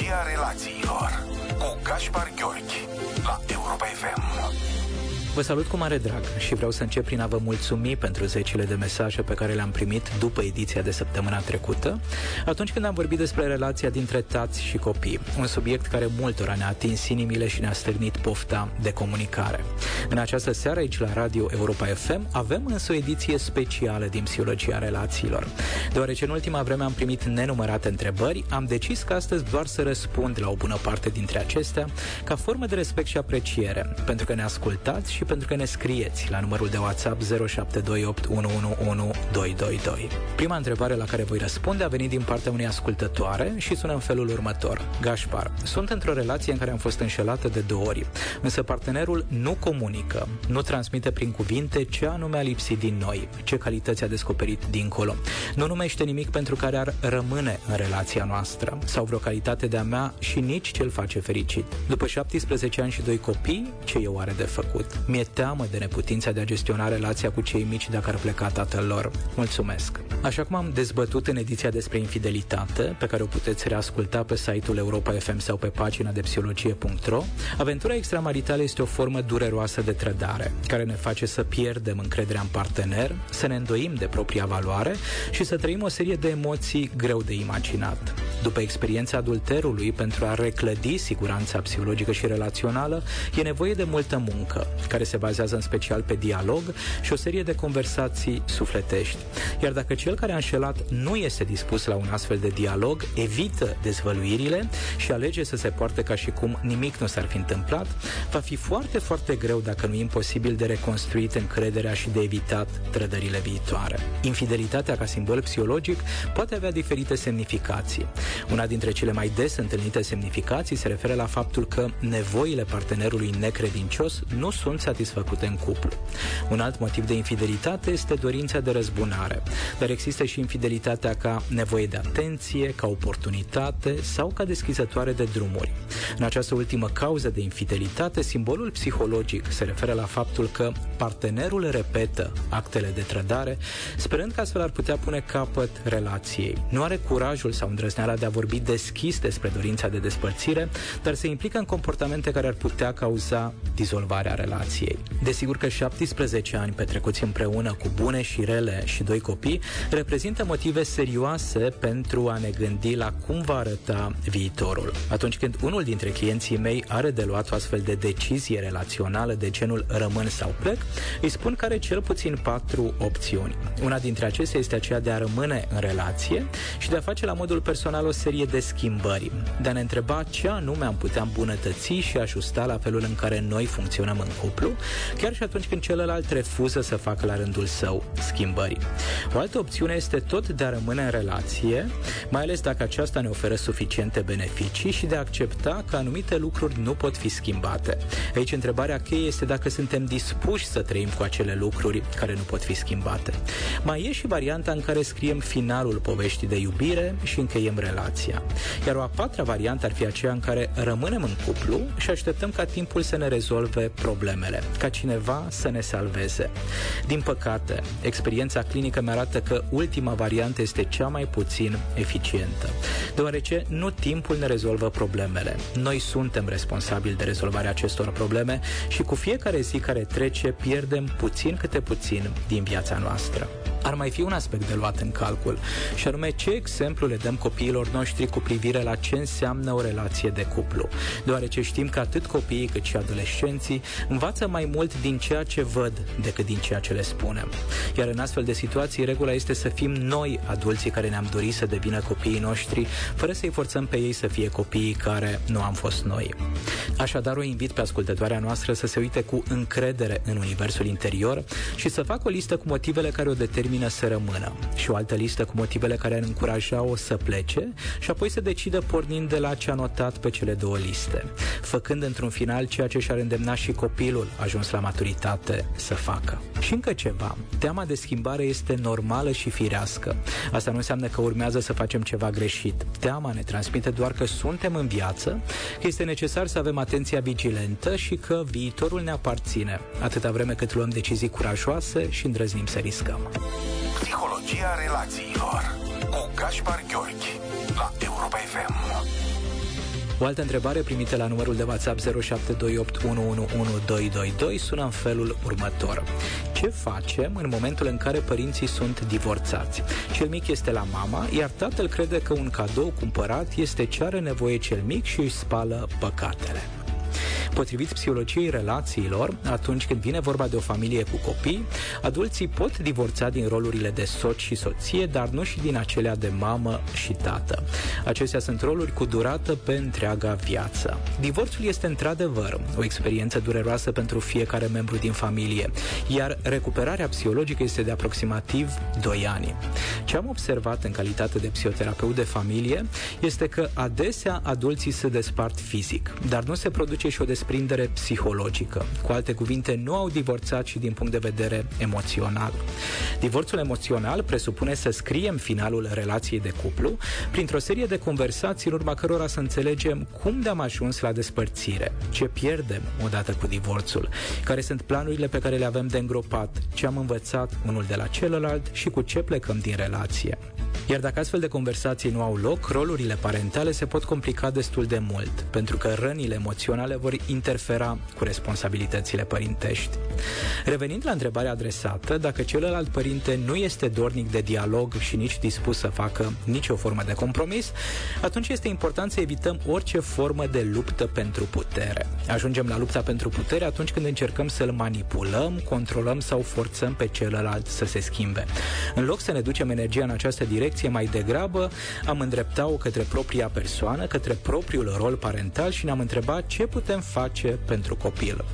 Psihologia relațiilor cu Gaspar Gheorghi la Europa FM. Vă salut cu mare drag și vreau să încep prin a vă mulțumi pentru zecile de mesaje pe care le-am primit după ediția de săptămâna trecută, atunci când am vorbit despre relația dintre tați și copii, un subiect care multora ne-a atins inimile și ne-a stârnit pofta de comunicare. În această seară aici la Radio Europa FM avem însă o ediție specială din psihologia relațiilor. Deoarece în ultima vreme am primit nenumărate întrebări, am decis că astăzi doar să răspund la o bună parte dintre acestea ca formă de respect și apreciere, pentru că ne ascultați și pentru că ne scrieți la numărul de WhatsApp 0728 111222. Prima întrebare la care voi răspunde a venit din partea unei ascultătoare și sună în felul următor. Gașpar, sunt într-o relație în care am fost înșelată de două ori, însă partenerul nu comunică, nu transmite prin cuvinte ce anume a lipsit din noi, ce calități a descoperit dincolo. Nu numește nimic pentru care ar rămâne în relația noastră sau vreo calitate de-a mea și nici ce îl face fericit. După 17 ani și doi copii, ce eu are de făcut? Mi-e teamă de neputința de a gestiona relația cu cei mici dacă ar pleca tatăl lor. Mulțumesc! Așa cum am dezbătut în ediția despre infidelitate, pe care o puteți reasculta pe site-ul Europa FM sau pe pagina de psihologie.ro, aventura extramaritală este o formă dureroasă de trădare, care ne face să pierdem încrederea în partener, să ne îndoim de propria valoare și să trăim o serie de emoții greu de imaginat. După experiența adulterului, pentru a reclădi siguranța psihologică și relațională, e nevoie de multă muncă, care se bazează în special pe dialog și o serie de conversații sufletești. Iar dacă cel care a înșelat nu este dispus la un astfel de dialog, evită dezvăluirile și alege să se poarte ca și cum nimic nu s-ar fi întâmplat, va fi foarte, foarte greu, dacă nu imposibil, de reconstruit încrederea și de evitat trădările viitoare. Infidelitatea ca simbol psihologic poate avea diferite semnificații. Una dintre cele mai des întâlnite semnificații se referă la faptul că nevoile partenerului necredincios nu sunt satisfăcute în cuplu. Un alt motiv de infidelitate este dorința de răzbunare, dar există și infidelitatea ca nevoie de atenție, ca oportunitate sau ca deschizătoare de drumuri. În această ultimă cauză de infidelitate, simbolul psihologic se referă la faptul că partenerul repetă actele de trădare, sperând că astfel ar putea pune capăt relației. Nu are curajul sau îndrăzneala de a vorbi deschis despre dorința de despărțire, dar se implică în comportamente care ar putea cauza dizolvarea relației. Desigur că 17 ani petrecuți împreună cu bune și rele și doi copii reprezintă motive serioase pentru a ne gândi la cum va arăta viitorul. Atunci când unul dintre clienții mei are de luat o astfel de decizie relațională de genul rămân sau plec, îi spun că are cel puțin patru opțiuni. Una dintre acestea este aceea de a rămâne în relație și de a face la modul personal o serie de schimbări, de a ne întreba ce anume am putea îmbunătăți și ajusta la felul în care noi funcționăm în cuplu, chiar și atunci când celălalt refuză să facă la rândul său schimbări. O altă opțiune este tot de a rămâne în relație, mai ales dacă aceasta ne oferă suficiente beneficii și de a accepta că anumite lucruri nu pot fi schimbate. Aici întrebarea cheie este dacă suntem dispuși să trăim cu acele lucruri care nu pot fi schimbate. Mai e și varianta în care scriem finalul poveștii de iubire și încheiem relația. Iar o a patra variantă ar fi aceea în care rămânem în cuplu și așteptăm ca timpul să ne rezolve problemele, ca cineva să ne salveze. Din păcate, experiența clinică mi-arată că ultima variantă este cea mai puțin eficientă, deoarece nu timpul ne rezolvă problemele. Noi suntem responsabili de rezolvarea acestor probleme și cu fiecare zi care trece pierdem puțin câte puțin din viața noastră ar mai fi un aspect de luat în calcul, și anume ce exemplu le dăm copiilor noștri cu privire la ce înseamnă o relație de cuplu, deoarece știm că atât copiii cât și adolescenții învață mai mult din ceea ce văd decât din ceea ce le spunem. Iar în astfel de situații, regula este să fim noi adulții care ne-am dorit să devină copiii noștri, fără să-i forțăm pe ei să fie copiii care nu am fost noi. Așadar, o invit pe ascultătoarea noastră să se uite cu încredere în universul interior și să facă o listă cu motivele care o determină să rămână și o altă listă cu motivele care ar încuraja-o să plece și apoi să decidă pornind de la ce a notat pe cele două liste, făcând într-un final ceea ce și-ar îndemna și copilul ajuns la maturitate să facă. Și încă ceva, teama de schimbare este normală și firească. Asta nu înseamnă că urmează să facem ceva greșit. Teama ne transmite doar că suntem în viață, că este necesar să avem atenția vigilentă și că viitorul ne aparține, atâta vreme cât luăm decizii curajoase și îndrăznim să riscăm. Psihologia relațiilor cu Gaspar Gheorghi la Europa FM. O altă întrebare primită la numărul de WhatsApp 0728111222 sună în felul următor. Ce facem în momentul în care părinții sunt divorțați? Cel mic este la mama, iar tatăl crede că un cadou cumpărat este ce are nevoie cel mic și își spală păcatele. Potrivit psihologiei relațiilor, atunci când vine vorba de o familie cu copii, adulții pot divorța din rolurile de soț și soție, dar nu și din acelea de mamă și tată. Acestea sunt roluri cu durată pe întreaga viață. Divorțul este într-adevăr o experiență dureroasă pentru fiecare membru din familie, iar recuperarea psihologică este de aproximativ 2 ani. Ce am observat în calitate de psihoterapeut de familie este că adesea adulții se despart fizic, dar nu se produce și o desprindere psihologică. Cu alte cuvinte, nu au divorțat și din punct de vedere emoțional. Divorțul emoțional presupune să scriem finalul relației de cuplu printr-o serie de conversații în urma cărora să înțelegem cum de-am ajuns la despărțire, ce pierdem odată cu divorțul, care sunt planurile pe care le avem de îngropat, ce am învățat unul de la celălalt și cu ce plecăm din relație. Iar dacă astfel de conversații nu au loc, rolurile parentale se pot complica destul de mult, pentru că rănile emoționale vor interfera cu responsabilitățile părintești. Revenind la întrebarea adresată, dacă celălalt părinte nu este dornic de dialog și nici dispus să facă nicio formă de compromis, atunci este important să evităm orice formă de luptă pentru putere. Ajungem la lupta pentru putere atunci când încercăm să-l manipulăm, controlăm sau forțăm pe celălalt să se schimbe. În loc să ne ducem energia în această direcție, mai degrabă am îndreptat-o către propria persoană, către propriul rol parental și ne-am întrebat ce putem face pentru copil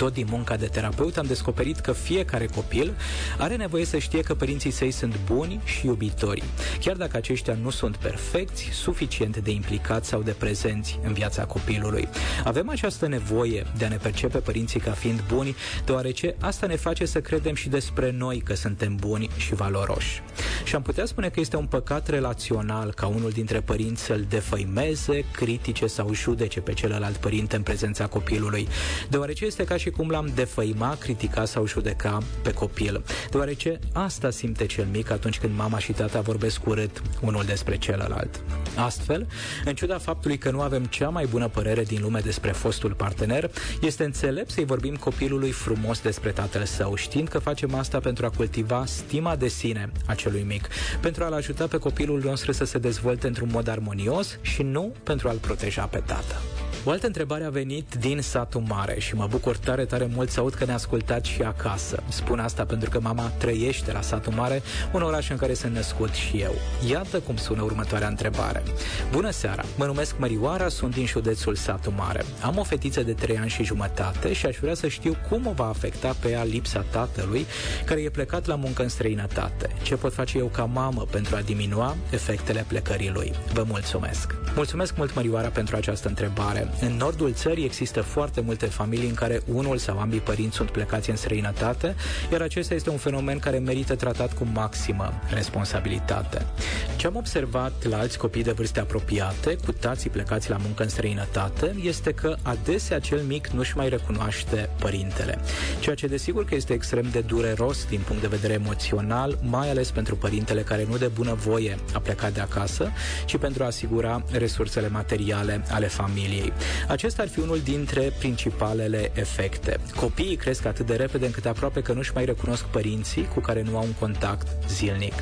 tot din munca de terapeut am descoperit că fiecare copil are nevoie să știe că părinții săi sunt buni și iubitori, chiar dacă aceștia nu sunt perfecți, suficient de implicați sau de prezenți în viața copilului. Avem această nevoie de a ne percepe părinții ca fiind buni, deoarece asta ne face să credem și despre noi că suntem buni și valoroși. Și am putea spune că este un păcat relațional ca unul dintre părinți să-l defăimeze, critique sau judece pe celălalt părinte în prezența copilului, deoarece este ca și și cum l-am defăima, critica sau judeca pe copil, deoarece asta simte cel mic atunci când mama și tata vorbesc urât unul despre celălalt. Astfel, în ciuda faptului că nu avem cea mai bună părere din lume despre fostul partener, este înțelept să-i vorbim copilului frumos despre tatăl său, știind că facem asta pentru a cultiva stima de sine a celui mic, pentru a-l ajuta pe copilul nostru să se dezvolte într-un mod armonios și nu pentru a-l proteja pe tată. O altă întrebare a venit din satul mare și mă bucur tare, tare mult să aud că ne ascultați și acasă. Spun asta pentru că mama trăiește la satul mare, un oraș în care sunt născut și eu. Iată cum sună următoarea întrebare. Bună seara! Mă numesc Mărioara, sunt din județul satul mare. Am o fetiță de 3 ani și jumătate și aș vrea să știu cum o va afecta pe ea lipsa tatălui care e plecat la muncă în străinătate. Ce pot face eu ca mamă pentru a diminua efectele plecării lui? Vă mulțumesc! Mulțumesc mult, Mărioara, pentru această întrebare. În nordul țării există foarte multe familii în care unul sau ambii părinți sunt plecați în străinătate, iar acesta este un fenomen care merită tratat cu maximă responsabilitate. Ce am observat la alți copii de vârste apropiate, cu tații plecați la muncă în străinătate, este că adesea cel mic nu-și mai recunoaște părintele. Ceea ce desigur că este extrem de dureros din punct de vedere emoțional, mai ales pentru părintele care nu de bună voie a plecat de acasă, ci pentru a asigura resursele materiale ale familiei. Acesta ar fi unul dintre principalele efecte. Copiii cresc atât de repede încât aproape că nu-și mai recunosc părinții cu care nu au un contact zilnic.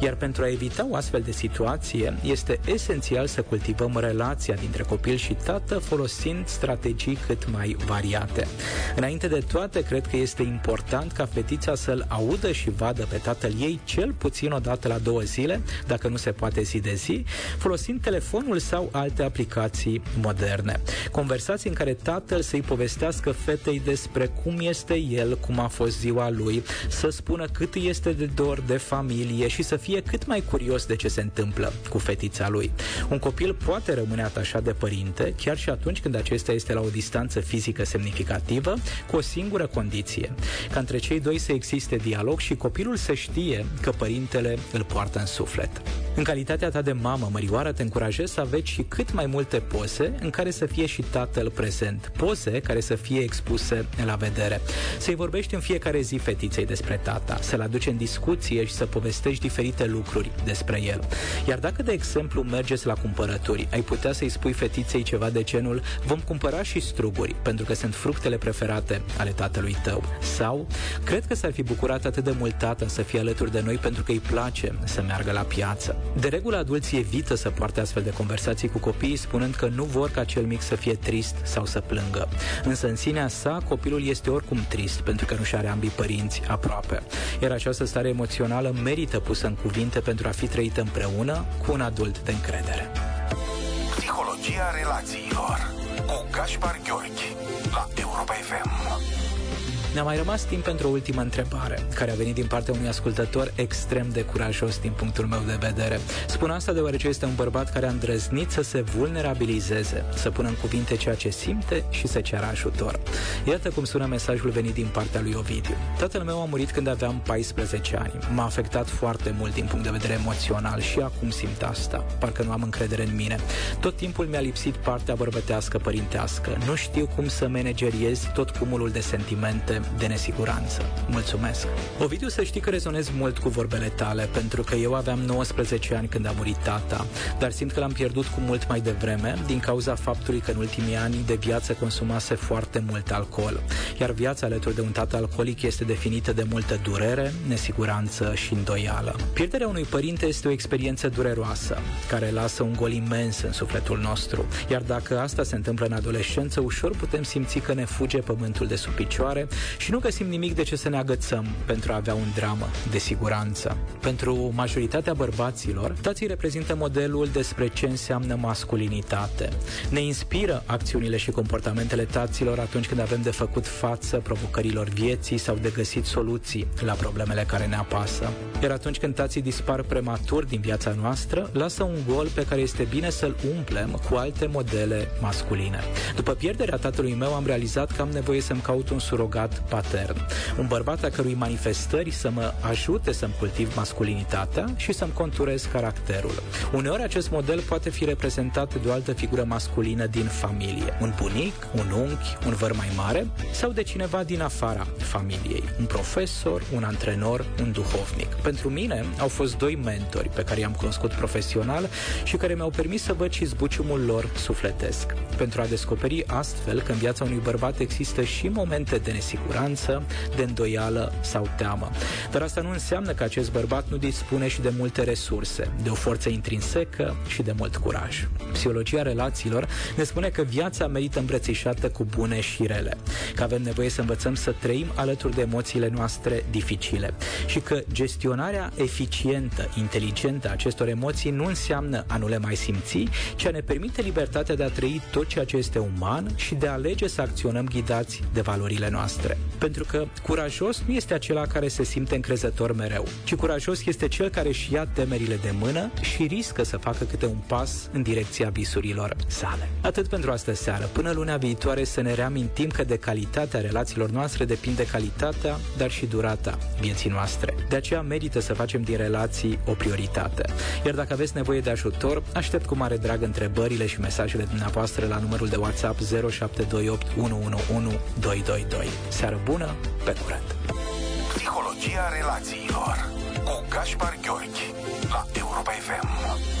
Iar pentru a evita o astfel de situație, este esențial să cultivăm relația dintre copil și tată folosind strategii cât mai variate. Înainte de toate, cred că este important ca fetița să-l audă și vadă pe tatăl ei cel puțin o dată la două zile, dacă nu se poate zi de zi, folosind telefonul sau alte aplicații moderne. Conversații în care tatăl să-i povestească fetei despre cum este el, cum a fost ziua lui, să spună cât este de dor de familie și să fie cât mai curios de ce se întâmplă cu fetița lui. Un copil poate rămâne atașat de părinte, chiar și atunci când acesta este la o distanță fizică semnificativă, cu o singură condiție, ca între cei doi să existe dialog și copilul să știe că părintele îl poartă în suflet. În calitatea ta de mamă, Mărioară, te încurajez să aveți și cât mai multe poze în care să fie și tatăl prezent, poze care să fie expuse la vedere. Să-i vorbești în fiecare zi fetiței despre tata, să-l aduci în discuție și să povestești diferite lucruri despre el. Iar dacă, de exemplu, mergeți la cumpărături, ai putea să-i spui fetiței ceva de genul vom cumpăra și struguri, pentru că sunt fructele preferate ale tatălui tău. Sau, cred că s-ar fi bucurat atât de mult tata să fie alături de noi pentru că îi place să meargă la piață. De regulă, adulții evită să poarte astfel de conversații cu copiii, spunând că nu vor ca cel mic să fie trist sau să plângă. Însă, în sinea sa, copilul este oricum trist pentru că nu-și are ambii părinți aproape. Iar această stare emoțională merită pusă în cuvinte pentru a fi trăită împreună cu un adult de încredere. Psihologia relațiilor cu Gaspar Gheorghi la Europa FM. Ne-a mai rămas timp pentru o ultimă întrebare, care a venit din partea unui ascultător extrem de curajos din punctul meu de vedere. Spun asta deoarece este un bărbat care a îndrăznit să se vulnerabilizeze, să pună în cuvinte ceea ce simte și să ceară ajutor. Iată cum sună mesajul venit din partea lui Ovidiu. Tatăl meu a murit când aveam 14 ani. M-a afectat foarte mult din punct de vedere emoțional și acum simt asta. Parcă nu am încredere în mine. Tot timpul mi-a lipsit partea bărbătească părintească. Nu știu cum să manageriez tot cumulul de sentimente de nesiguranță. Mulțumesc! Ovidiu, să știi că rezonez mult cu vorbele tale, pentru că eu aveam 19 ani când a murit tata, dar simt că l-am pierdut cu mult mai devreme, din cauza faptului că în ultimii ani de viață consumase foarte mult alcool. Iar viața alături de un tată alcoolic este definită de multă durere, nesiguranță și îndoială. Pierderea unui părinte este o experiență dureroasă, care lasă un gol imens în sufletul nostru. Iar dacă asta se întâmplă în adolescență, ușor putem simți că ne fuge pământul de sub picioare și nu găsim nimic de ce să ne agățăm pentru a avea un dramă de siguranță. Pentru majoritatea bărbaților, tații reprezintă modelul despre ce înseamnă masculinitate. Ne inspiră acțiunile și comportamentele taților atunci când avem de făcut față provocărilor vieții sau de găsit soluții la problemele care ne apasă. Iar atunci când tații dispar prematur din viața noastră, lasă un gol pe care este bine să-l umplem cu alte modele masculine. După pierderea tatălui meu am realizat că am nevoie să-mi caut un surogat patern. Un bărbat a cărui manifestări să mă ajute să-mi cultiv masculinitatea și să-mi conturez caracterul. Uneori acest model poate fi reprezentat de o altă figură masculină din familie. Un bunic, un unchi, un văr mai mare sau de cineva din afara familiei. Un profesor, un antrenor, un duhovnic. Pentru mine au fost doi mentori pe care i-am cunoscut profesional și care mi-au permis să văd și zbuciumul lor sufletesc. Pentru a descoperi astfel că în viața unui bărbat există și momente de nesiguranță nesiguranță, de îndoială sau teamă. Dar asta nu înseamnă că acest bărbat nu dispune și de multe resurse, de o forță intrinsecă și de mult curaj. Psihologia relațiilor ne spune că viața merită îmbrățișată cu bune și rele, că avem nevoie să învățăm să trăim alături de emoțiile noastre dificile și că gestionarea eficientă, inteligentă a acestor emoții nu înseamnă a nu le mai simți, ci a ne permite libertatea de a trăi tot ceea ce este uman și de a alege să acționăm ghidați de valorile noastre. Pentru că curajos nu este acela care se simte încrezător mereu, ci curajos este cel care își ia temerile de mână și riscă să facă câte un pas în direcția visurilor sale. Atât pentru astă seară. Până luna viitoare să ne reamintim că de calitatea relațiilor noastre depinde calitatea, dar și durata vieții noastre. De aceea merită să facem din relații o prioritate. Iar dacă aveți nevoie de ajutor, aștept cu mare drag întrebările și mesajele dumneavoastră la numărul de WhatsApp 0728 111 222. Seară bună, pe curând! Psihologia relațiilor cu Gaspar Gheorghi la Europa FM.